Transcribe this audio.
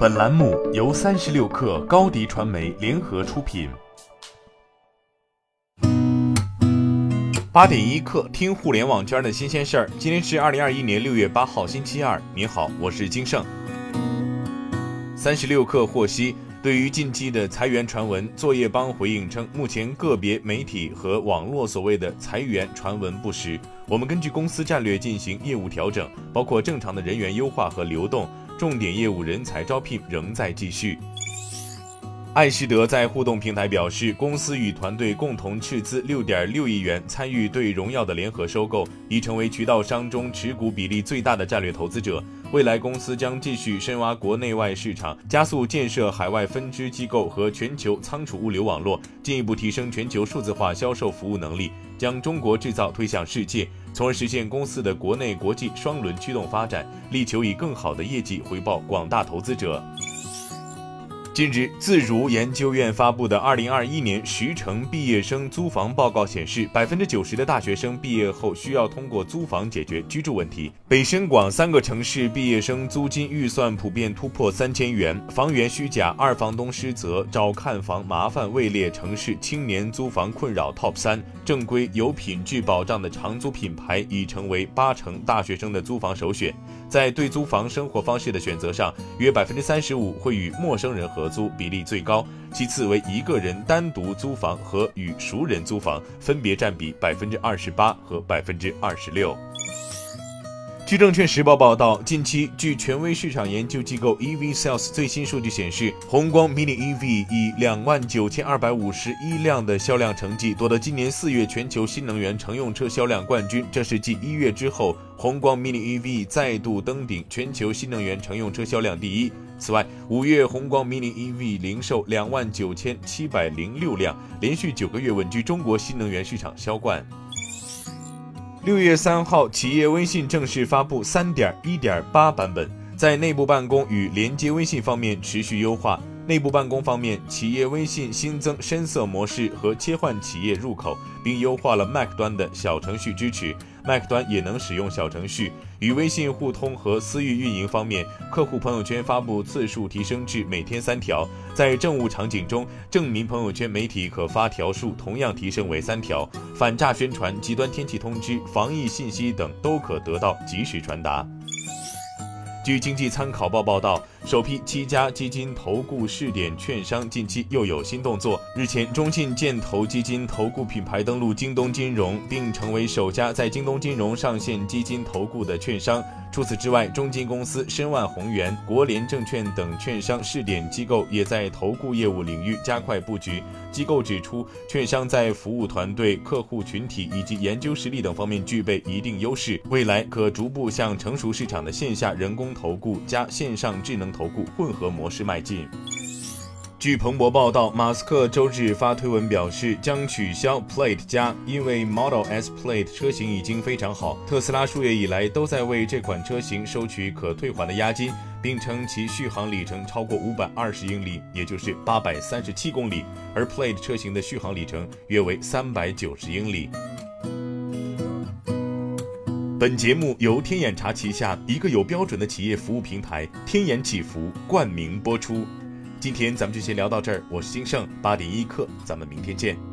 本栏目由三十六氪高低传媒联合出品。八点一刻，听互联网圈的新鲜事儿。今天是二零二一年六月八号，星期二。您好，我是金盛。三十六氪获悉，对于近期的裁员传闻，作业帮回应称，目前个别媒体和网络所谓的裁员传闻不实。我们根据公司战略进行业务调整，包括正常的人员优化和流动。重点业务人才招聘仍在继续。艾仕德在互动平台表示，公司与团队共同斥资六点六亿元参与对荣耀的联合收购，已成为渠道商中持股比例最大的战略投资者。未来公司将继续深挖国内外市场，加速建设海外分支机构和全球仓储物流网络，进一步提升全球数字化销售服务能力，将中国制造推向世界。从而实现公司的国内国际双轮驱动发展，力求以更好的业绩回报广大投资者。近日，自如研究院发布的《二零二一年十城毕业生租房报告》显示，百分之九十的大学生毕业后需要通过租房解决居住问题。北深广三个城市毕业生租金预算普遍突破三千元，房源虚假、二房东失责、找看房麻烦位列城市青年租房困扰 TOP 三。正规有品质保障的长租品牌已成为八成大学生的租房首选。在对租房生活方式的选择上，约百分之三十五会与陌生人合租，比例最高；其次为一个人单独租房和与熟人租房，分别占比百分之二十八和百分之二十六。据证券时报报道，近期据权威市场研究机构 EV Sales 最新数据显示，宏光 mini EV 以两万九千二百五十一辆的销量成绩夺得今年四月全球新能源乘用车销量冠军，这是继一月之后，宏光 mini EV 再度登顶全球新能源乘用车销量第一。此外，五月宏光 mini EV 零售两万九千七百零六辆，连续九个月稳居中国新能源市场销冠。六月三号，企业微信正式发布三点一点八版本，在内部办公与连接微信方面持续优化。内部办公方面，企业微信新增深色模式和切换企业入口，并优化了 Mac 端的小程序支持。Mac 端也能使用小程序与微信互通和私域运营方面，客户朋友圈发布次数提升至每天三条。在政务场景中，证明朋友圈媒体可发条数同样提升为三条。反诈宣传、极端天气通知、防疫信息等都可得到及时传达。据经济参考报报道，首批七家基金投顾试点券商近期又有新动作。日前，中信建投基金投顾品牌登陆京东金融，并成为首家在京东金融上线基金投顾的券商。除此之外，中金公司、申万宏源、国联证券等券商试点机构也在投顾业务领域加快布局。机构指出，券商在服务团队、客户群体以及研究实力等方面具备一定优势，未来可逐步向成熟市场的线下人工投顾加线上智能投顾混合模式迈进。据彭博报道，马斯克周日发推文表示将取消 Plate 加，因为 Model S Plate 车型已经非常好。特斯拉数月以来都在为这款车型收取可退还的押金，并称其续航里程超过五百二十英里，也就是八百三十七公里，而 Plate 车型的续航里程约为三百九十英里。本节目由天眼查旗下一个有标准的企业服务平台天眼祈福冠名播出。今天咱们就先聊到这儿，我是金盛八点一刻，咱们明天见。